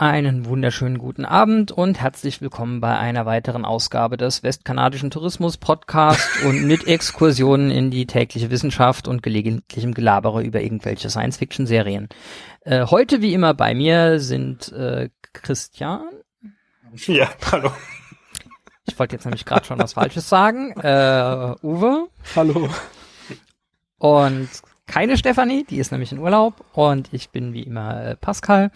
Einen wunderschönen guten Abend und herzlich willkommen bei einer weiteren Ausgabe des Westkanadischen Tourismus Podcast und mit Exkursionen in die tägliche Wissenschaft und gelegentlichem Gelabere über irgendwelche Science-Fiction-Serien. Äh, heute wie immer bei mir sind äh, Christian. Ja, hallo. Ich wollte jetzt nämlich gerade schon was Falsches sagen. Äh, Uwe. Hallo. Und keine Stefanie, die ist nämlich in Urlaub. Und ich bin wie immer äh, Pascal.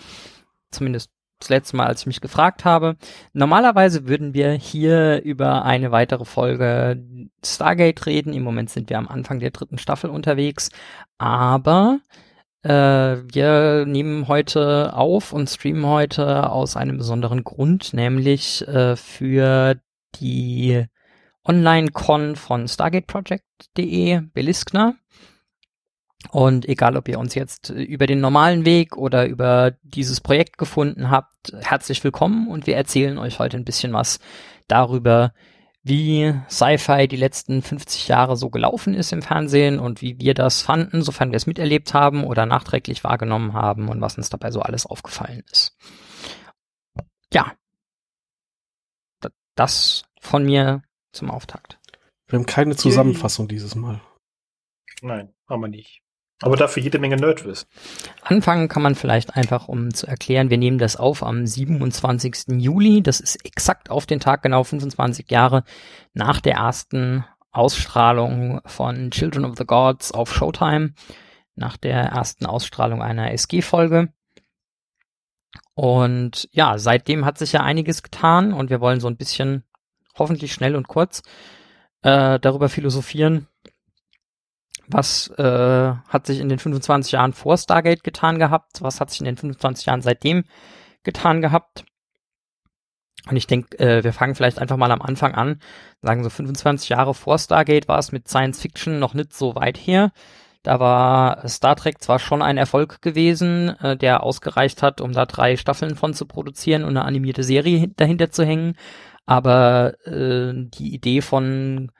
Zumindest das letzte Mal, als ich mich gefragt habe. Normalerweise würden wir hier über eine weitere Folge Stargate reden. Im Moment sind wir am Anfang der dritten Staffel unterwegs. Aber äh, wir nehmen heute auf und streamen heute aus einem besonderen Grund, nämlich äh, für die Online-Con von StargateProject.de, Beliskner. Und egal, ob ihr uns jetzt über den normalen Weg oder über dieses Projekt gefunden habt, herzlich willkommen und wir erzählen euch heute ein bisschen was darüber, wie Sci-Fi die letzten 50 Jahre so gelaufen ist im Fernsehen und wie wir das fanden, sofern wir es miterlebt haben oder nachträglich wahrgenommen haben und was uns dabei so alles aufgefallen ist. Ja. Das von mir zum Auftakt. Wir haben keine Zusammenfassung dieses Mal. Nein, haben wir nicht. Aber dafür jede Menge Nerdwissen. Anfangen kann man vielleicht einfach, um zu erklären, wir nehmen das auf am 27. Juli. Das ist exakt auf den Tag genau 25 Jahre nach der ersten Ausstrahlung von Children of the Gods auf Showtime, nach der ersten Ausstrahlung einer SG-Folge. Und ja, seitdem hat sich ja einiges getan und wir wollen so ein bisschen, hoffentlich schnell und kurz, äh, darüber philosophieren, was äh, hat sich in den 25 Jahren vor Stargate getan gehabt? Was hat sich in den 25 Jahren seitdem getan gehabt? Und ich denke, äh, wir fangen vielleicht einfach mal am Anfang an. Sagen so 25 Jahre vor Stargate war es mit Science Fiction noch nicht so weit her. Da war Star Trek zwar schon ein Erfolg gewesen, äh, der ausgereicht hat, um da drei Staffeln von zu produzieren und eine animierte Serie dahinter zu hängen. Aber äh, die Idee von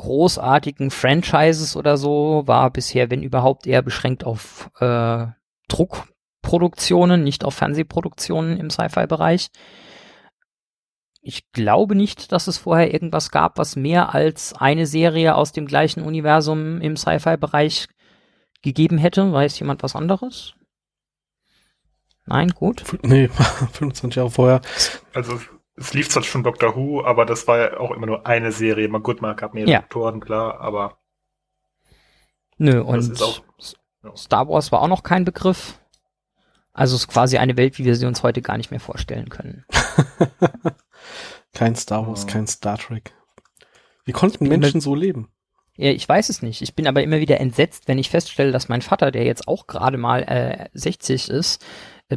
großartigen Franchises oder so war bisher, wenn überhaupt, eher beschränkt auf äh, Druckproduktionen, nicht auf Fernsehproduktionen im Sci-Fi-Bereich. Ich glaube nicht, dass es vorher irgendwas gab, was mehr als eine Serie aus dem gleichen Universum im Sci-Fi-Bereich gegeben hätte. Weiß jemand was anderes? Nein, gut. Nee, 25 Jahre vorher. Also es lief zwar schon Doctor Who, aber das war ja auch immer nur eine Serie. Man gut, man gab mehrere Ja. Doktoren, klar, aber Nö, das und ist auch. ja. Star Wars war auch noch kein Begriff. Also es ist quasi eine Welt, wie wir sie uns heute gar nicht mehr vorstellen können. kein Star Wars, kein Star Trek. Wie konnten immer- Menschen so leben? Ja, ich weiß es nicht. Ich bin aber immer wieder entsetzt, wenn ich feststelle, dass mein Vater, der jetzt auch gerade mal äh, 60 ist,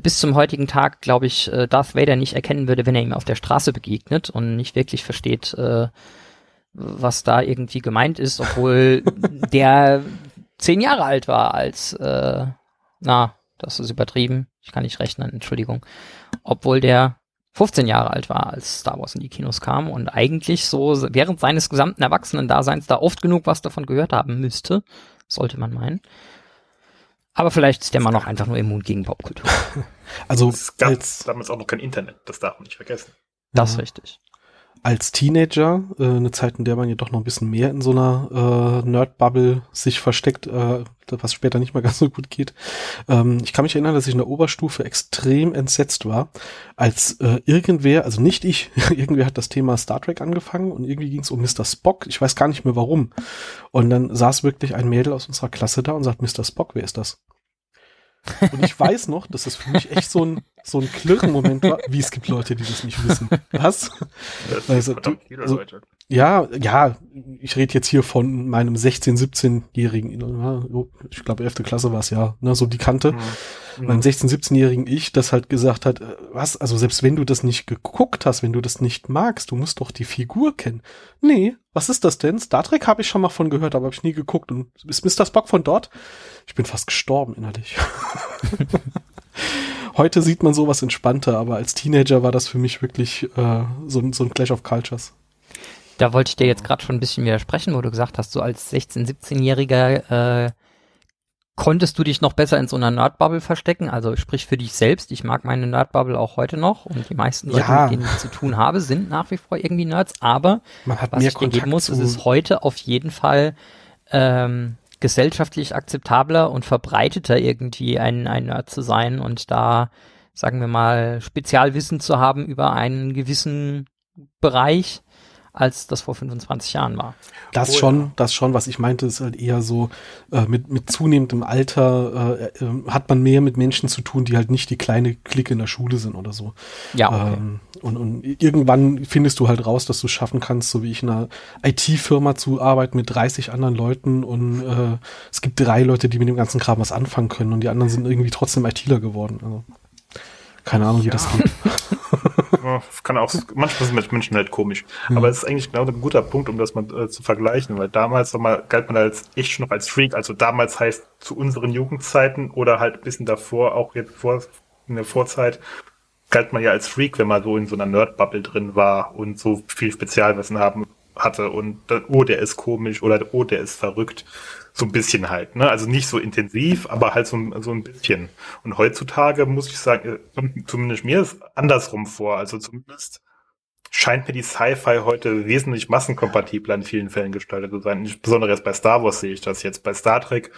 bis zum heutigen Tag, glaube ich, äh, Darth Vader nicht erkennen würde, wenn er ihm auf der Straße begegnet und nicht wirklich versteht, äh, was da irgendwie gemeint ist, obwohl der zehn Jahre alt war, als, äh, na, das ist übertrieben, ich kann nicht rechnen, Entschuldigung, obwohl der 15 Jahre alt war, als Star Wars in die Kinos kam und eigentlich so während seines gesamten Erwachsenen-Daseins da oft genug was davon gehört haben müsste, sollte man meinen. Aber vielleicht ist der Mann auch einfach nur immun gegen Popkultur. Also Es gab als, damals auch noch kein Internet, das darf man nicht vergessen. Das ist Ja. richtig. Als Teenager, äh, eine Zeit, in der man jedoch noch ein bisschen mehr in so einer äh, Nerd-Bubble sich versteckt, äh, was später nicht mehr ganz so gut geht. Ähm, ich kann mich erinnern, dass ich in der Oberstufe extrem entsetzt war, als äh, irgendwer, also nicht ich, irgendwer hat das Thema Star Trek angefangen und irgendwie ging es um Mr. Spock. Ich weiß gar nicht mehr warum. Und dann saß wirklich ein Mädel aus unserer Klasse da und sagt, Mr. Spock, wer ist das? Und ich weiß noch, dass das für mich echt so ein, so ein Klirren-Moment war. Wie es gibt Leute, die das nicht wissen. Was? Also, du- also-. Ja, ja, ich rede jetzt hier von meinem 16-, 17-jährigen, ja, so, ich glaube 11. Klasse war es ja, ne, so die Kante. Mhm. Meinem 16-, 17-jährigen Ich, das halt gesagt hat, äh, was, also selbst wenn du das nicht geguckt hast, wenn du das nicht magst, du musst doch die Figur kennen. Nee, was ist das denn? Star Trek habe ich schon mal von gehört, aber habe ich nie geguckt. Und ist Mr. Spock von dort? Ich bin fast gestorben innerlich. Heute sieht man sowas entspannter, aber als Teenager war das für mich wirklich äh, so, ein- so ein Clash of Cultures. Da wollte ich dir jetzt gerade schon ein bisschen widersprechen, wo du gesagt hast, so als 16-, 17-Jähriger äh, konntest du dich noch besser in so einer Nerdbubble verstecken? Also sprich für dich selbst. Ich mag meine Nerdbubble auch heute noch und die meisten Leute, Ja. mit denen ich zu tun habe, sind nach wie vor irgendwie Nerds. Aber Man hat was mehr ich dir geben Kontakt muss, ist es heute auf jeden Fall ähm, gesellschaftlich akzeptabler und verbreiteter irgendwie ein, ein Nerd zu sein und da, sagen wir mal, Spezialwissen zu haben über einen gewissen Bereich, als das vor 25 Jahren war. Das Oh ja. schon, das schon, was ich meinte, ist halt eher so, äh, mit, mit zunehmendem Alter äh, äh, hat man mehr mit Menschen zu tun, die halt nicht die kleine Clique in der Schule sind oder so. Ja, okay. Ähm, und, und irgendwann findest du halt raus, dass du es schaffen kannst, so wie ich in einer IT-Firma zu arbeiten mit 30 anderen Leuten und äh, es gibt drei Leute, die mit dem ganzen Kram was anfangen können und die anderen sind irgendwie trotzdem ITler geworden. Also, keine Ahnung, wie das geht. Ja, kann auch, manchmal sind Menschen halt komisch. Mhm. Aber es ist eigentlich genau ein guter Punkt, um das mal äh, zu vergleichen, weil damals mal, galt man als echt schon noch als Freak, also damals heißt zu unseren Jugendzeiten oder halt ein bisschen davor, auch jetzt vor, in der Vorzeit, galt man ja als Freak, wenn man so in so einer Nerd-Bubble drin war und so viel Spezialwissen haben hatte und dann, oh, der ist komisch oder oh, der ist verrückt. So ein bisschen halt, ne? Also nicht so intensiv, aber halt so, ein- so ein bisschen. Und heutzutage muss ich sagen, äh, zumindest mir ist andersrum vor. Also zumindest scheint mir die Sci-Fi heute wesentlich massenkompatibler in vielen Fällen gestaltet zu sein. Insbesondere jetzt bei Star Wars sehe ich das jetzt. Bei Star Trek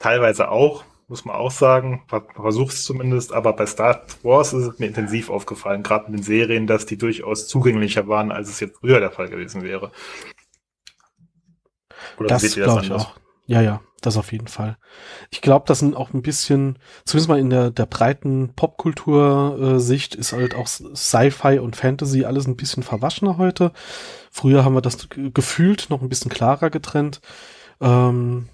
teilweise auch, muss man auch sagen. Ver- Versuch's zumindest, aber bei Star Wars ist es mir intensiv aufgefallen, gerade in den Serien, dass die durchaus zugänglicher waren, als es jetzt früher der Fall gewesen wäre. Oder Das glaube ich auch. Ja, ja, das auf jeden Fall. Ich glaube, das sind auch ein bisschen, zumindest mal in der, der breiten Popkultur-Sicht, ist halt auch Sci-Fi und Fantasy alles ein bisschen verwaschener heute. Früher haben wir das ge- gefühlt noch ein bisschen klarer getrennt. Ähm,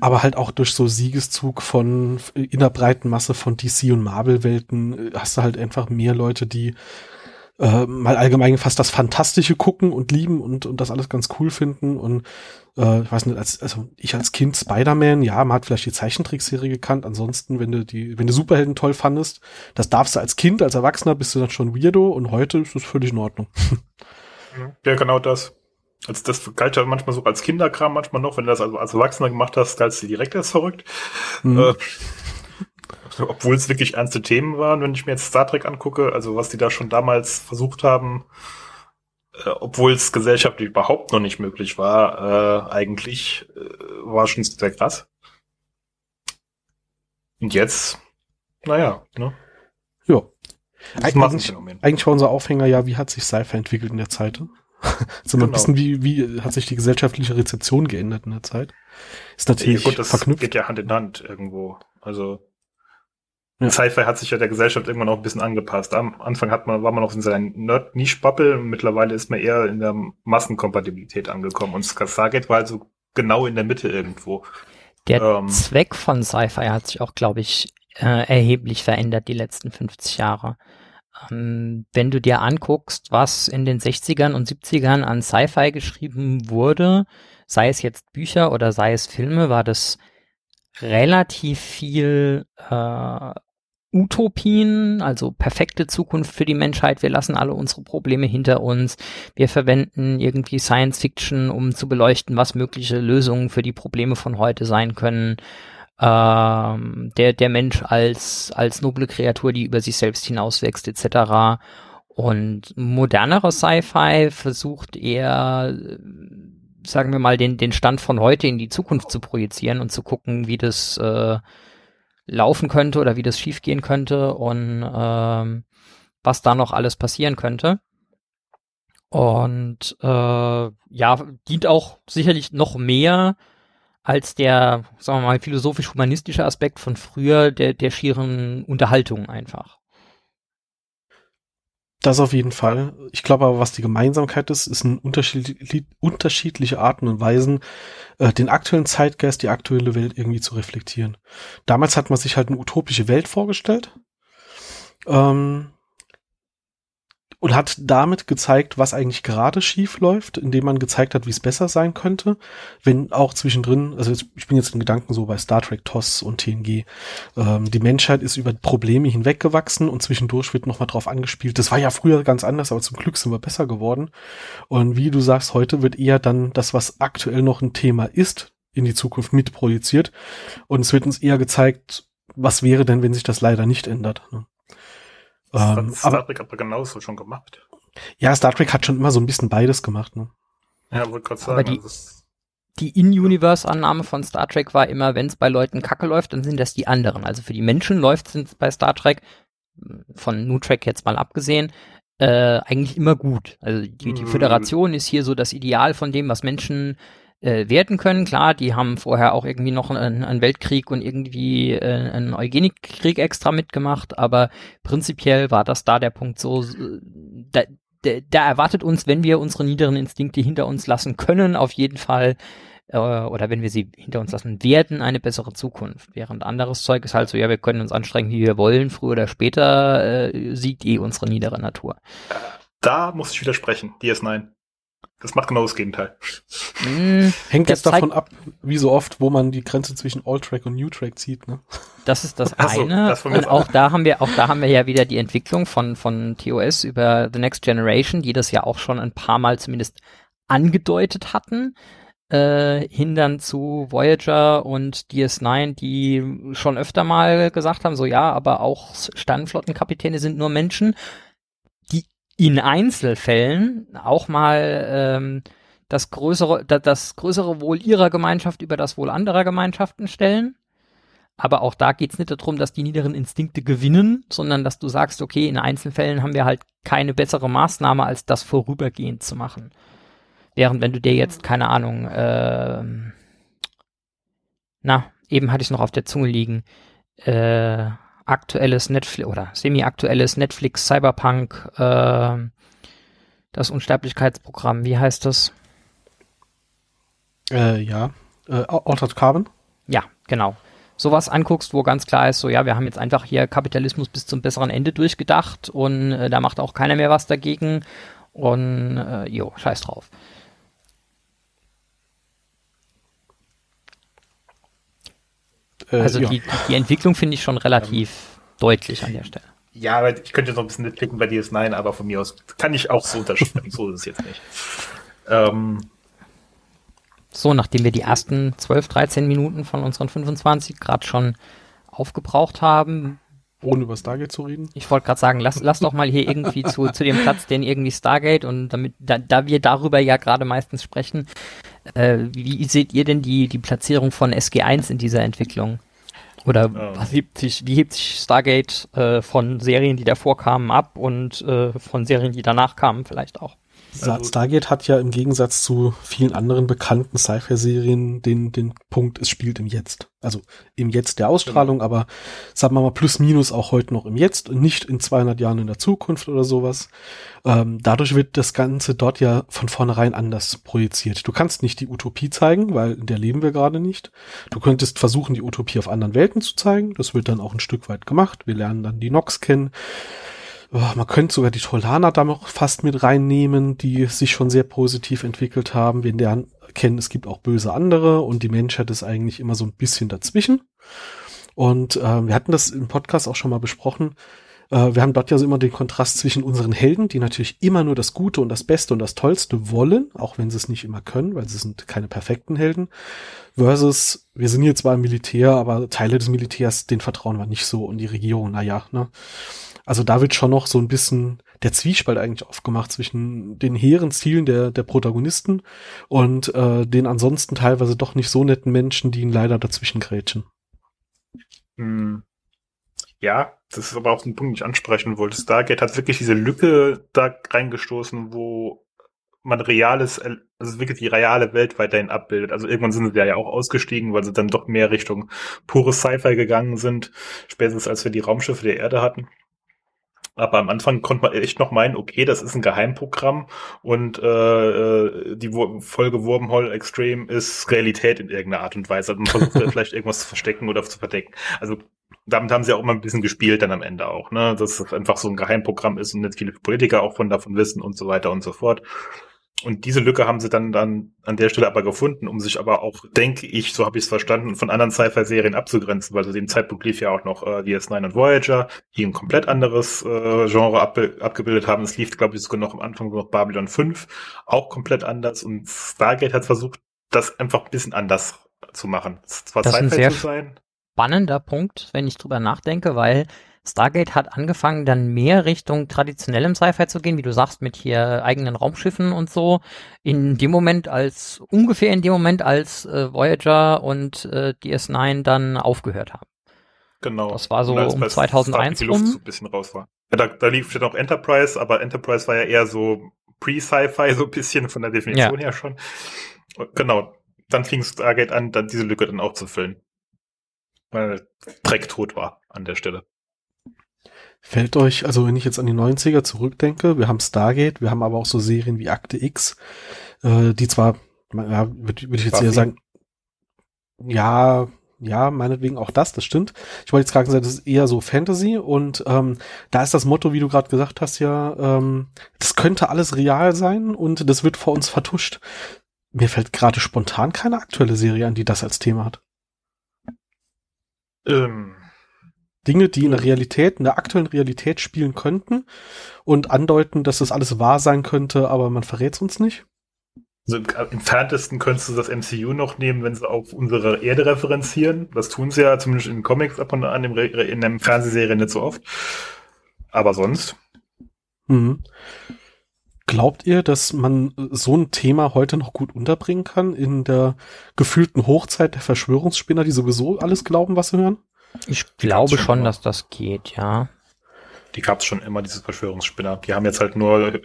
aber halt auch durch so Siegeszug von in der breiten Masse von DC und Marvel-Welten äh, hast du halt einfach mehr Leute, die äh, mal allgemein fast das Fantastische gucken und lieben und, und das alles ganz cool finden. Und äh, ich weiß nicht, als, also ich als Kind Spider-Man, ja, man hat vielleicht die Zeichentrickserie gekannt. Ansonsten, wenn du die, wenn du Superhelden toll fandest, das darfst du als Kind, als Erwachsener bist du dann schon weirdo und heute ist es völlig in Ordnung. Ja, genau das. Also das galt ja manchmal so als Kinderkram, manchmal noch, wenn du das also als Erwachsener gemacht hast, galt es dir direkt als verrückt. Mhm. Äh, obwohl es wirklich ernste Themen waren, wenn ich mir jetzt Star Trek angucke, also was die da schon damals versucht haben, äh, obwohl es gesellschaftlich überhaupt noch nicht möglich war, äh, eigentlich äh, war schon sehr krass. Und jetzt, naja, ne? Ja. Ein Eigentlich, eigentlich war unser Aufhänger ja, wie hat sich Sci-Fi entwickelt in der Zeit? so mal ein Genau. bisschen, wie, wie hat sich die gesellschaftliche Rezeption geändert in der Zeit? Ist natürlich Ja, gut, das verknüpft. geht ja Hand in Hand irgendwo. Also Ja. Sci-Fi hat sich ja der Gesellschaft irgendwann auch ein bisschen angepasst. Am Anfang hat man, war man noch in seiner Nerd-Niche-Bubble und mittlerweile ist man eher in der Massenkompatibilität angekommen. Und Stargate war also genau in der Mitte irgendwo. Der Ähm. Zweck von Sci-Fi hat sich auch, glaube ich, äh, erheblich verändert die letzten 50 Jahre. Ähm, wenn du dir anguckst, was in den 60ern und 70ern an Sci-Fi geschrieben wurde, sei es jetzt Bücher oder sei es Filme, war das relativ viel äh, Utopien, also perfekte Zukunft für die Menschheit. Wir lassen alle unsere Probleme hinter uns. Wir verwenden irgendwie Science Fiction, um zu beleuchten, was mögliche Lösungen für die Probleme von heute sein können. Ähm, der, der Mensch als, als noble Kreatur, die über sich selbst hinauswächst, etc. Und modernerer Sci-Fi versucht eher, sagen wir mal, den, den Stand von heute in die Zukunft zu projizieren und zu gucken, wie das äh, laufen könnte oder wie das schiefgehen könnte und ähm, was da noch alles passieren könnte. Und äh, ja, dient auch sicherlich noch mehr als der, sagen wir mal, philosophisch-humanistische Aspekt von früher, der, der schieren Unterhaltung einfach. Das auf jeden Fall. Ich glaube aber, was die Gemeinsamkeit ist, ist ein unterschiedli unterschiedliche Arten und Weisen, äh, den aktuellen Zeitgeist, die aktuelle Welt irgendwie zu reflektieren. Damals hat man sich halt eine utopische Welt vorgestellt ähm, und hat damit gezeigt, was eigentlich gerade schief läuft, indem man gezeigt hat, wie es besser sein könnte. Wenn auch zwischendrin, also jetzt, ich bin jetzt in Gedanken so bei Star Trek, TOS und TNG, ähm, die Menschheit ist über Probleme hinweggewachsen und zwischendurch wird nochmal drauf angespielt. Das war ja früher ganz anders, aber zum Glück sind wir besser geworden. Und wie du sagst, heute wird eher dann das, was aktuell noch ein Thema ist, in die Zukunft mitprojiziert. Und es wird uns eher gezeigt, was wäre denn, wenn sich das leider nicht ändert. Ne? Das ähm, hat Star Trek aber genauso schon gemacht. Ja, Star Trek hat schon immer so ein bisschen beides gemacht. Ne? Ja, wollte gerade sagen. Aber die, also die In-Universe-Annahme von Star Trek war immer, wenn es bei Leuten kacke läuft, dann sind das die anderen. Also für die Menschen läuft es bei Star Trek, von New Trek jetzt mal abgesehen, äh, eigentlich immer gut. Also die, die mhm. Föderation ist hier so das Ideal von dem, was Menschen äh, werden können. Klar, die haben vorher auch irgendwie noch einen, einen Weltkrieg und irgendwie äh, einen Eugenikkrieg extra mitgemacht, aber prinzipiell war das da der Punkt so, da, da, erwartet uns, wenn wir unsere niederen Instinkte hinter uns lassen können, auf jeden Fall äh, oder wenn wir sie hinter uns lassen werden, eine bessere Zukunft. Während anderes Zeug ist halt so, ja, wir können uns anstrengen, wie wir wollen, früher oder später äh, siegt eh unsere niedere Natur. Da muss ich widersprechen, DS9. Das macht genau das Gegenteil. Mm, Hängt jetzt davon ab, wie so oft, wo man die Grenze zwischen All Track und New Track zieht, ne? Das ist das eine. So, das und auch da haben wir, auch da haben wir ja wieder die Entwicklung von, von TOS über The Next Generation, die das ja auch schon ein paar Mal zumindest angedeutet hatten, äh, hin dann zu Voyager und DS9, die schon öfter mal gesagt haben, so ja, aber auch Sternenflottenkapitäne sind nur Menschen in Einzelfällen auch mal ähm, das größere, das größere Wohl ihrer Gemeinschaft über das Wohl anderer Gemeinschaften stellen. Aber auch da geht es nicht darum, dass die niederen Instinkte gewinnen, sondern dass du sagst, okay, in Einzelfällen haben wir halt keine bessere Maßnahme, als das vorübergehend zu machen. Während wenn du dir jetzt, keine Ahnung, äh, na, eben hatte ich noch auf der Zunge liegen, äh, aktuelles Netflix oder semi-aktuelles Netflix Cyberpunk, äh, das Unsterblichkeitsprogramm, wie heißt das? Äh, ja, äh, Altered Carbon? Ja, genau. Sowas anguckst, wo ganz klar ist, so ja, wir haben jetzt einfach hier Kapitalismus bis zum besseren Ende durchgedacht und äh, da macht auch keiner mehr was dagegen und äh, jo, scheiß drauf. Also ja. die, die Entwicklung finde ich schon relativ ähm, deutlich an der Stelle. Ja, aber ich könnte jetzt noch ein bisschen mitklicken bei DS9, aber von mir aus kann ich auch so unterschreiben. so ist es jetzt nicht. Ähm, so, nachdem wir die ersten 12, 13 Minuten von unseren 25 gerade schon aufgebraucht haben. Ohne über Stargate zu reden? Ich wollte gerade sagen, lass, lass doch mal hier irgendwie zu, zu dem Platz, den irgendwie Stargate und damit, da, da wir darüber ja gerade meistens sprechen, äh, wie seht ihr denn die, die Platzierung von SG1 in dieser Entwicklung? Oder oh. was hebt sich, wie hebt sich Stargate äh, von Serien, die davor kamen, ab und äh, von Serien, die danach kamen, vielleicht auch? Also Stargate hat ja im Gegensatz zu vielen anderen bekannten Sci-Fi-Serien den, den Punkt, es spielt im Jetzt. Also im Jetzt der Ausstrahlung, genau. aber sagen wir mal plus minus auch heute noch im Jetzt und nicht in 200 Jahren in der Zukunft oder sowas. Ähm, dadurch wird das Ganze dort ja von vornherein anders projiziert. Du kannst nicht die Utopie zeigen, weil in der leben wir gerade nicht. Du könntest versuchen, die Utopie auf anderen Welten zu zeigen. Das wird dann auch ein Stück weit gemacht. Wir lernen dann die Nox kennen man könnte sogar die Tolaner da noch fast mit reinnehmen, die sich schon sehr positiv entwickelt haben. Wir lernen kennen, es gibt auch böse andere und die Menschheit ist eigentlich immer so ein bisschen dazwischen. Und äh, wir hatten das im Podcast auch schon mal besprochen. Äh, wir haben dort ja so immer den Kontrast zwischen unseren Helden, die natürlich immer nur das Gute und das Beste und das Tollste wollen, auch wenn sie es nicht immer können, weil sie sind keine perfekten Helden, versus wir sind hier zwar im Militär, aber Teile des Militärs, den vertrauen wir nicht so und die Regierung, naja, ne. Also da wird schon noch so ein bisschen der Zwiespalt eigentlich aufgemacht zwischen den hehren Zielen der, der Protagonisten und äh, den ansonsten teilweise doch nicht so netten Menschen, die ihn leider dazwischen grätschen. Hm. Ja, das ist aber auch ein Punkt, den ich ansprechen wollte. Stargate hat wirklich diese Lücke da reingestoßen, wo man reales, also wirklich die reale Welt weiterhin abbildet. Also irgendwann sind sie ja auch ausgestiegen, weil sie dann doch mehr Richtung pures Sci-Fi gegangen sind, spätestens als wir die Raumschiffe der Erde hatten. Aber am Anfang konnte man echt noch meinen, okay, das ist ein Geheimprogramm und äh, äh die Folge Wormhole Extreme ist Realität in irgendeiner Art und Weise. Man versucht vielleicht irgendwas zu verstecken oder zu verdecken. Also damit haben sie auch immer ein bisschen gespielt dann am Ende auch, ne? Dass es einfach so ein Geheimprogramm ist und nicht viele Politiker auch von davon wissen und so weiter und so fort. Und diese Lücke haben sie dann, dann an der Stelle aber gefunden, um sich aber auch, denke ich, so habe ich es verstanden, von anderen Sci-Fi-Serien abzugrenzen, weil zu dem Zeitpunkt lief ja auch noch äh, DS9 und Voyager, die ein komplett anderes äh, Genre ab, abgebildet haben. Es lief, glaube ich, sogar noch am Anfang noch Babylon 5, auch komplett anders. Und Stargate hat versucht, das einfach ein bisschen anders zu machen. Ist ein Sci-Fi zu sein. Spannender Punkt, wenn ich drüber nachdenke, weil Stargate hat angefangen, dann mehr Richtung traditionellem Sci-Fi zu gehen, wie du sagst, mit hier eigenen Raumschiffen und so. In dem Moment als, ungefähr in dem Moment, als äh, Voyager und äh, DS9 dann aufgehört haben. Genau. Das war so um bei 2001 Stargate die Luft rum. so ein bisschen raus war. Ja, da, da lief ja noch Enterprise, aber Enterprise war ja eher so Pre-Sci-Fi, so ein bisschen von der Definition her schon. Genau. Dann fing Stargate an, dann diese Lücke dann auch zu füllen. Weil Dreck tot war an der Stelle. Fällt euch, also wenn ich jetzt an die 90er zurückdenke, wir haben Stargate, wir haben aber auch so Serien wie Akte X, äh, die zwar, ja, würde würd ich jetzt Buffy. eher sagen, ja, ja, meinetwegen auch das, das stimmt. Ich wollte jetzt gerade sagen, das ist eher so Fantasy und ähm, da ist das Motto, wie du gerade gesagt hast, ja, ähm, das könnte alles real sein und das wird vor uns vertuscht. Mir fällt gerade spontan keine aktuelle Serie an, die das als Thema hat. Ähm, Dinge, die in der Realität, in der aktuellen Realität spielen könnten und andeuten, dass das alles wahr sein könnte, aber man verrät es uns nicht. Also im entferntesten könntest du das MCU noch nehmen, wenn sie auf unsere Erde referenzieren. Das tun sie ja zumindest in den Comics ab und an, in der Fernsehserie nicht so oft. Aber sonst, Mhm. Glaubt ihr, dass man so ein Thema heute noch gut unterbringen kann in der gefühlten Hochzeit der Verschwörungsspinner, die sowieso alles glauben, was sie hören? Ich glaube schon schon, immer. dass das geht, ja. die gab es schon immer, diese Verschwörungsspinner. Die haben jetzt halt nur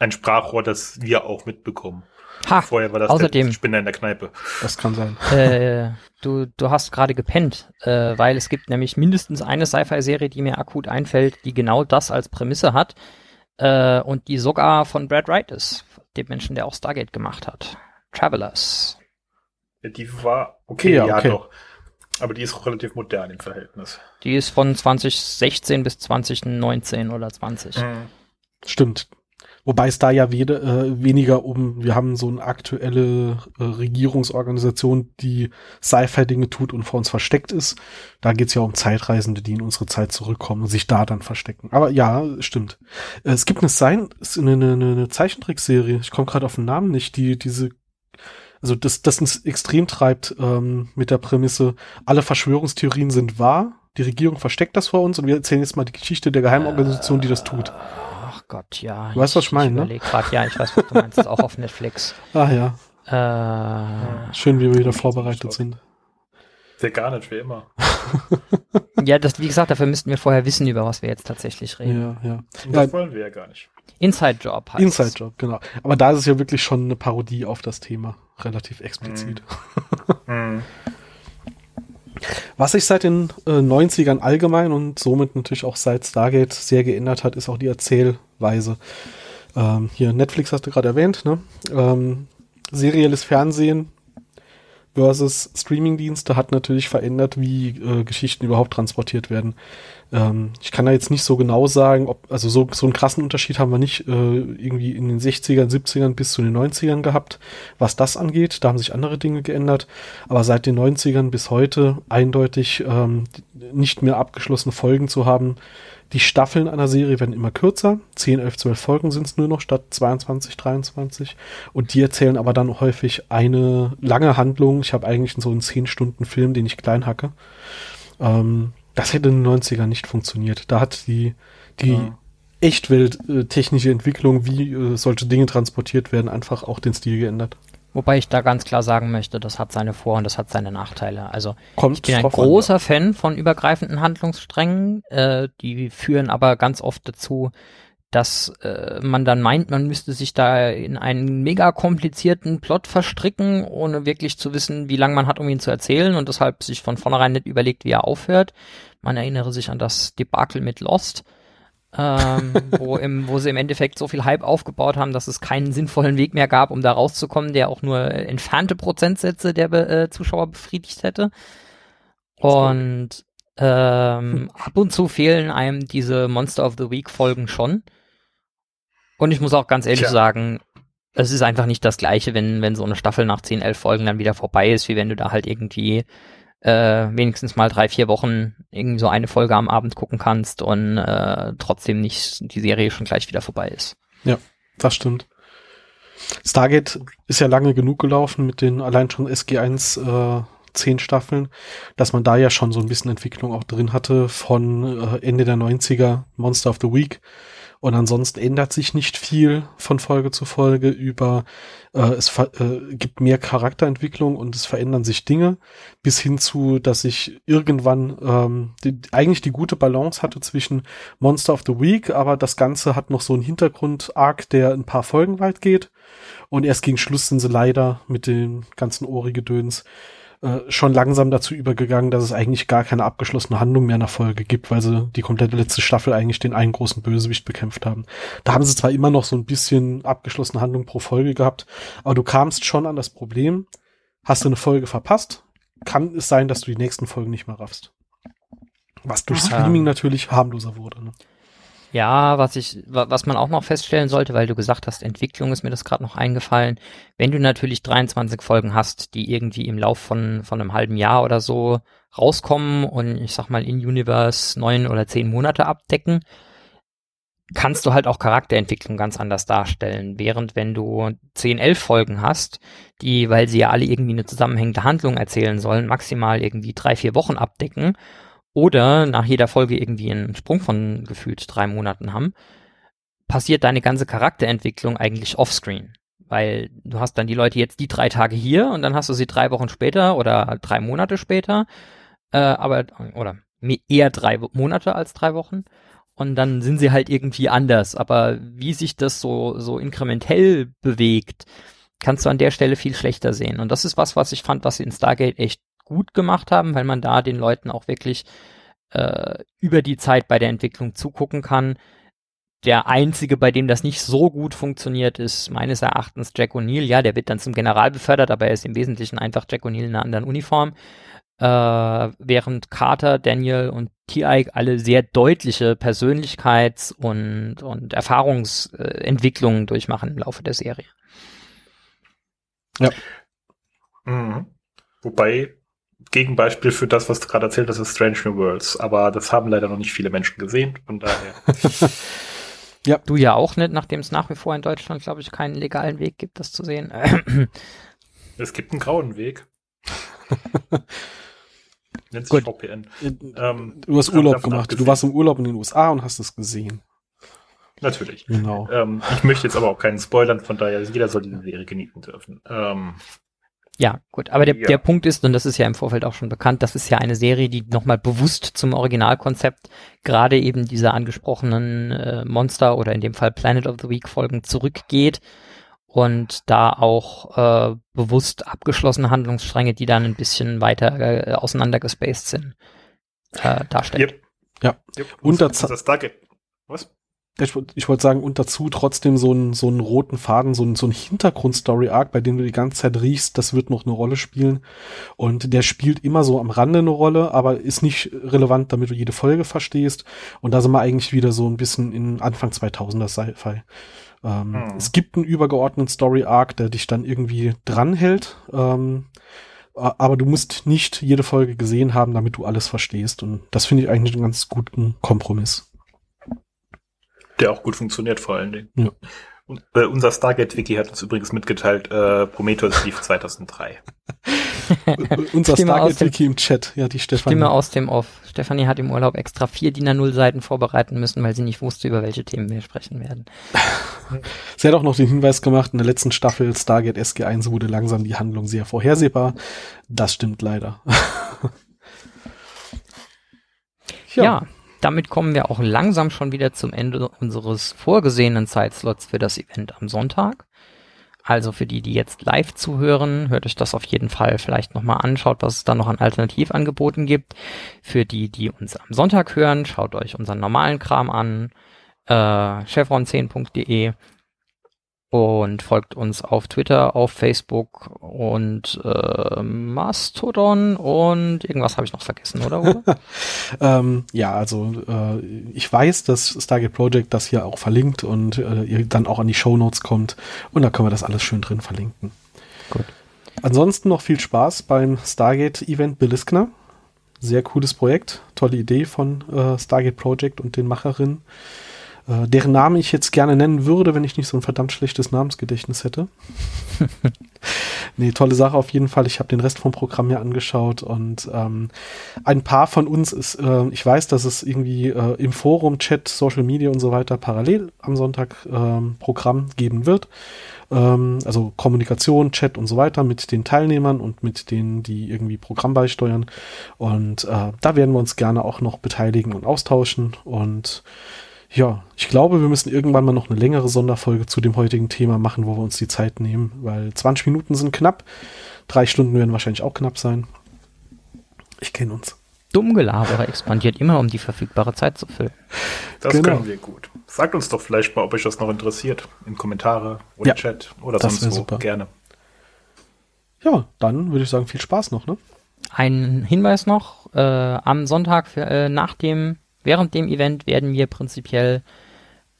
ein Sprachrohr, das wir auch mitbekommen. Ha, Vorher war das außerdem- der Spinner in der Kneipe. Das kann sein. äh, du, du hast gerade gepennt, äh, weil es gibt nämlich mindestens eine Sci-Fi-Serie, die mir akut einfällt, die genau das als Prämisse hat äh, und die sogar von Brad Wright ist, dem Menschen, der auch Stargate gemacht hat. Travelers. Ja, Die war okay, Ja, ja, okay. doch. Aber die ist auch relativ modern im Verhältnis. Die ist von 2016 bis 2019 oder 20. Stimmt. Wobei es da ja wede, äh, weniger um, wir haben so eine aktuelle äh, Regierungsorganisation, die Sci-Fi-Dinge tut und vor uns versteckt ist. Da geht's ja um Zeitreisende, die in unsere Zeit zurückkommen und sich da dann verstecken. Aber ja, stimmt. Äh, es gibt eine, Sein eine, eine, eine Zeichentrickserie, ich komme gerade auf den Namen nicht, die diese also das, das uns extrem treibt ähm, mit der Prämisse, alle Verschwörungstheorien sind wahr, die Regierung versteckt das vor uns und wir erzählen jetzt mal die Geschichte der Geheimorganisation, die das tut. Gott, ja. Du weißt, was ich meine, ne? überleg grad, ja, ich weiß, was du meinst. ist auch auf Netflix. Ah ja, Äh, schön, wie wir wieder vorbereitet sind. Sehr gar nicht, wie immer. ja, das, wie gesagt, dafür müssten wir vorher wissen, über was wir jetzt tatsächlich reden. Ja, ja. Und Ja. das wollen wir ja gar nicht. Inside Job heißt Inside. Job, genau. Aber da ist es ja wirklich schon eine Parodie auf das Thema. Relativ explizit. Mhm. Was sich seit den äh, 90ern allgemein und somit natürlich auch seit Stargate sehr geändert hat, ist auch die Erzählweise. Ähm, hier, Netflix hast du gerade erwähnt, ne? Ähm, serielles Fernsehen versus Streamingdienste hat natürlich verändert, wie äh, Geschichten überhaupt transportiert werden. Ähm, ich kann da jetzt nicht so genau sagen, ob, also so, so einen krassen Unterschied haben wir nicht äh, irgendwie in den 60ern, 70ern bis zu den 90ern gehabt, was das angeht. Da haben sich andere Dinge geändert. Aber seit den 90ern bis heute eindeutig ähm, nicht mehr abgeschlossene Folgen zu haben. Die Staffeln einer Serie werden immer kürzer. 10, 11, 12 Folgen sind es nur noch statt 22, 23. Und die erzählen aber dann häufig eine lange Handlung. Ich habe eigentlich so einen 10 Stunden Film, den ich klein hacke. Ähm, das hätte in den 90ern nicht funktioniert. Da hat die, die Ja. Echtwelt äh, technische Entwicklung, wie äh, solche Dinge transportiert werden, einfach auch den Stil geändert. Wobei ich da ganz klar sagen möchte, das hat seine Vor- und das hat seine Nachteile. Also Kommt ich bin ein drauf an, großer Fan von übergreifenden Handlungssträngen. Äh, die führen aber ganz oft dazu, dass äh, man dann meint, man müsste sich da in einen mega komplizierten Plot verstricken, ohne wirklich zu wissen, wie lange man hat, um ihn zu erzählen und deshalb sich von vornherein nicht überlegt, wie er aufhört. Man erinnere sich an das Debakel mit Lost, ähm, wo, im, wo sie im Endeffekt so viel Hype aufgebaut haben, dass es keinen sinnvollen Weg mehr gab, um da rauszukommen, der auch nur entfernte Prozentsätze der Be äh, Zuschauer befriedigt hätte. Und ähm, ab und zu fehlen einem diese Monster of the Week Folgen schon. Und ich muss auch ganz ehrlich Tja. sagen, es ist einfach nicht das gleiche, wenn, wenn so eine Staffel nach 10, 11 Folgen dann wieder vorbei ist, wie wenn du da halt irgendwie äh, wenigstens mal drei, vier Wochen irgendwie so eine Folge am Abend gucken kannst und äh, trotzdem nicht die Serie schon gleich wieder vorbei ist. Das stimmt. Stargate ist ja lange genug gelaufen mit den allein schon SG1 äh, zehn Staffeln, dass man da ja schon so ein bisschen Entwicklung auch drin hatte von äh, Ende der 90er Monster of the Week und ansonsten ändert sich nicht viel von Folge zu Folge über, äh, es äh, gibt mehr Charakterentwicklung und es verändern sich Dinge, bis hin zu, dass ich irgendwann ähm, die, eigentlich die gute Balance hatte zwischen Monster of the Week, aber das Ganze hat noch so einen Hintergrund-Arc, der ein paar Folgen weit geht. Und erst gegen Schluss sind sie leider mit den ganzen Ohrigedöns äh, schon langsam dazu übergegangen, dass es eigentlich gar keine abgeschlossene Handlung mehr in der Folge gibt, weil sie die komplette letzte Staffel eigentlich den einen großen Bösewicht bekämpft haben. Da haben sie zwar immer noch so ein bisschen abgeschlossene Handlung pro Folge gehabt, aber du kamst schon an das Problem, hast du eine Folge verpasst, kann es sein, dass du die nächsten Folgen nicht mehr raffst. Was durch Streaming natürlich harmloser wurde. Ne? Ja, was ich, was man auch noch feststellen sollte, weil du gesagt hast, Entwicklung ist mir das gerade noch eingefallen. Wenn du natürlich 23 Folgen hast, die irgendwie im Lauf von, von einem halben Jahr oder so rauskommen und ich sag mal in Universe neun oder zehn Monate abdecken, kannst du halt auch Charakterentwicklung ganz anders darstellen. Während wenn du 10, 11 Folgen hast, die, weil sie ja alle irgendwie eine zusammenhängende Handlung erzählen sollen, maximal irgendwie drei, vier Wochen abdecken oder nach jeder Folge irgendwie einen Sprung von gefühlt drei Monaten haben, passiert deine ganze Charakterentwicklung eigentlich offscreen. Weil du hast dann die Leute jetzt die drei Tage hier und dann hast du sie drei Wochen später oder drei Monate später, äh, aber, oder eher drei Monate als drei Wochen. Und dann sind sie halt irgendwie anders. Aber wie sich das so, so inkrementell bewegt, kannst du an der Stelle viel schlechter sehen. Und das ist was, was ich fand, was sie in Stargate echt gut gemacht haben, weil man da den Leuten auch wirklich äh, über die Zeit bei der Entwicklung zugucken kann. Der einzige, bei dem das nicht so gut funktioniert, ist meines Erachtens Jack O'Neill. Ja, der wird dann zum General befördert, aber er ist im Wesentlichen einfach Jack O'Neill in einer anderen Uniform. Äh, während Carter, Daniel und T.I. alle sehr deutliche Persönlichkeits- und, und Erfahrungsentwicklungen durchmachen im Laufe der Serie. Ja. Mhm. Wobei Gegenbeispiel für das, was du gerade erzählt hast, ist Strange New Worlds. Aber das haben leider noch nicht viele Menschen gesehen. Von daher. ja. Du ja auch nicht, nachdem es nach wie vor in Deutschland, glaube ich, keinen legalen Weg gibt, das zu sehen. es gibt einen grauen Weg. Nennt sich Gut. VPN. Ähm, du hast Urlaub gemacht. Abgesehen. Du warst im Urlaub in den USA und hast es gesehen. Natürlich. Genau. Ähm, ich möchte jetzt aber auch keinen spoilern, von daher, jeder soll diese Serie genießen dürfen. Ähm, ja, gut. Aber der, ja. der Punkt ist, und das ist ja im Vorfeld auch schon bekannt, das ist ja eine Serie, die nochmal bewusst zum Originalkonzept gerade eben dieser angesprochenen äh, Monster oder in dem Fall Planet of the Week Folgen zurückgeht und da auch äh, bewusst abgeschlossene Handlungsstränge, die dann ein bisschen weiter äh, auseinandergespaced sind, äh, darstellt. Yep. Ja. Yep. Und, und das, das Was? Ich, ich wollte sagen, und dazu trotzdem so einen, so einen roten Faden, so einen, so einen Hintergrund-Story-Arc, bei dem du die ganze Zeit riechst, das wird noch eine Rolle spielen. Und der spielt immer so am Rande eine Rolle, aber ist nicht relevant, damit du jede Folge verstehst. Und da sind wir eigentlich wieder so ein bisschen in Anfang 2000er Sci-Fi. Ähm, hm. Es gibt einen übergeordneten Story-Arc, der dich dann irgendwie dranhält. Ähm, aber du musst nicht jede Folge gesehen haben, damit du alles verstehst. Und das finde ich eigentlich einen ganz guten Kompromiss. Der auch gut funktioniert vor allen Dingen. Ja. Und, äh, unser Stargate-Wiki hat uns übrigens mitgeteilt, äh, Prometheus lief 2003. unser Stargate-Wiki im Chat, ja, die Stefanie. Stimme aus dem Off. Stefanie hat im Urlaub extra vier DIN A0 Seiten vorbereiten müssen, weil sie nicht wusste, über welche Themen wir sprechen werden. sie hat auch noch den Hinweis gemacht, in der letzten Staffel Stargate SG1 wurde langsam die Handlung sehr vorhersehbar. Das stimmt leider. ja. ja damit kommen wir auch langsam schon wieder zum Ende unseres vorgesehenen Zeitslots für das Event am Sonntag. Also für die, die jetzt live zuhören, hört euch das auf jeden Fall vielleicht nochmal an, schaut, was es da noch an Alternativangeboten gibt. Für die, die uns am Sonntag hören, schaut euch unseren normalen Kram an, äh, chevron10.de und folgt uns auf Twitter, auf Facebook und äh, Mastodon und irgendwas habe ich noch vergessen, oder? ähm, ja, also äh, ich weiß, dass Stargate Project das hier auch verlinkt und äh, ihr dann auch an die Show Notes kommt und da können wir das alles schön drin verlinken. Gut. Ansonsten noch viel Spaß beim Stargate Event Beliskner. Sehr cooles Projekt, tolle Idee von äh, Stargate Project und den Macherinnen. Äh, deren Namen ich jetzt gerne nennen würde, wenn ich nicht so ein verdammt schlechtes Namensgedächtnis hätte. nee, tolle Sache auf jeden Fall. Ich habe den Rest vom Programm mir angeschaut und ähm, ein paar von uns ist, äh, ich weiß, dass es irgendwie äh, im Forum, Chat, Social Media und so weiter parallel am Sonntag ähm, Programm geben wird. Ähm, also Kommunikation, Chat und so weiter mit den Teilnehmern und mit denen, die irgendwie Programm beisteuern. Und äh, da werden wir uns gerne auch noch beteiligen und austauschen und ja, ich glaube, wir müssen irgendwann mal noch eine längere Sonderfolge zu dem heutigen Thema machen, wo wir uns die Zeit nehmen, weil 20 Minuten sind knapp. Drei Stunden werden wahrscheinlich auch knapp sein. Ich kenne uns. Dummgelabere expandiert immer, um die verfügbare Zeit zu füllen. Das genau. können wir gut. Sagt uns doch vielleicht mal, ob euch das noch interessiert. In Kommentare oder ja, Chat oder sonst wo. Super. Gerne. Ja, dann würde ich sagen, viel Spaß noch, ne? Ein Hinweis noch, äh, am Sonntag für, äh, nach dem Während dem Event werden wir prinzipiell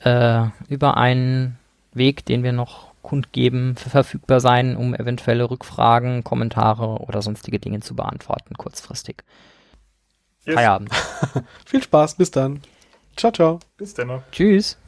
äh, über einen Weg, den wir noch kundgeben, verfügbar sein, um eventuelle Rückfragen, Kommentare oder sonstige Dinge zu beantworten, kurzfristig. Yes. Feierabend. Viel Spaß, bis dann. Ciao, ciao. Bis dann. Tschüss.